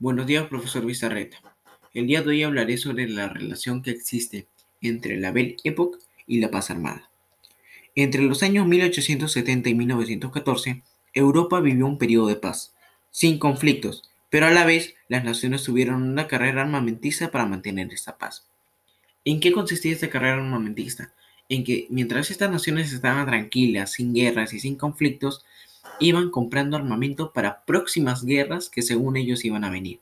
Buenos días, profesor Bizarreta. El día de hoy hablaré sobre la relación que existe entre la Belle Époque y la paz armada. Entre los años 1870 y 1914, Europa vivió un periodo de paz, sin conflictos, pero a la vez las naciones tuvieron una carrera armamentista para mantener esta paz. ¿En qué consistía esta carrera armamentista? En que mientras estas naciones estaban tranquilas, sin guerras y sin conflictos, iban comprando armamento para próximas guerras que según ellos iban a venir.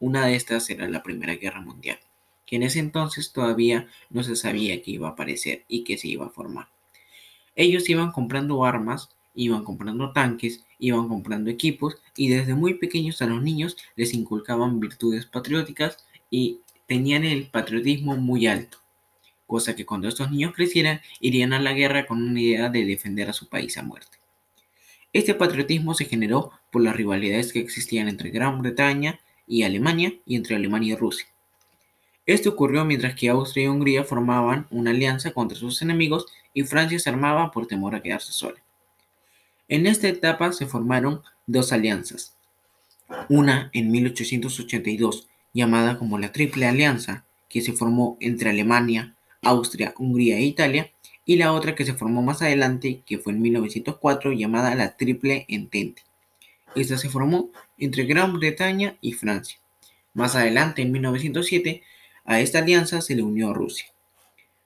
Una de estas era la Primera Guerra Mundial, que en ese entonces todavía no se sabía que iba a aparecer y que se iba a formar. Ellos iban comprando armas, iban comprando tanques, iban comprando equipos y desde muy pequeños a los niños les inculcaban virtudes patrióticas y tenían el patriotismo muy alto, cosa que cuando estos niños crecieran irían a la guerra con una idea de defender a su país a muerte. Este patriotismo se generó por las rivalidades que existían entre Gran Bretaña y Alemania y entre Alemania y Rusia. Esto ocurrió mientras que Austria y Hungría formaban una alianza contra sus enemigos y Francia se armaba por temor a quedarse sola. En esta etapa se formaron dos alianzas, una en 1882 llamada como la Triple Alianza, que se formó entre Alemania, Austria, Hungría e Italia, y la otra que se formó más adelante, que fue en 1904, llamada la Triple Entente. Esta se formó entre Gran Bretaña y Francia. Más adelante, en 1907, a esta alianza se le unió Rusia.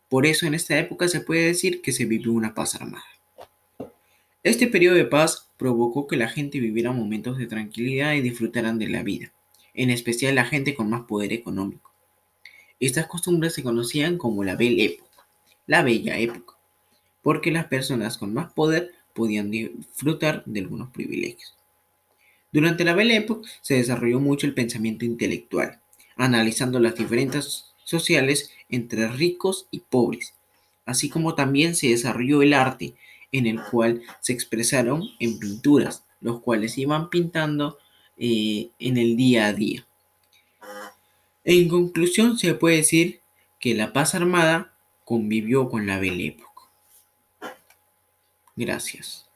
Por eso en esta época se puede decir que se vivió una paz armada. Este periodo de paz provocó que la gente viviera momentos de tranquilidad y disfrutaran de la vida, en especial la gente con más poder económico. Estas costumbres se conocían como la Belle Époque la bella época, porque las personas con más poder podían disfrutar de algunos privilegios. Durante la Belle Époque se desarrolló mucho el pensamiento intelectual, analizando las diferencias sociales entre ricos y pobres, así como también se desarrolló el arte, en el cual se expresaron en pinturas, los cuales iban pintando eh, en el día a día. En conclusión, se puede decir que la paz armada convivió con la Belle. Gracias.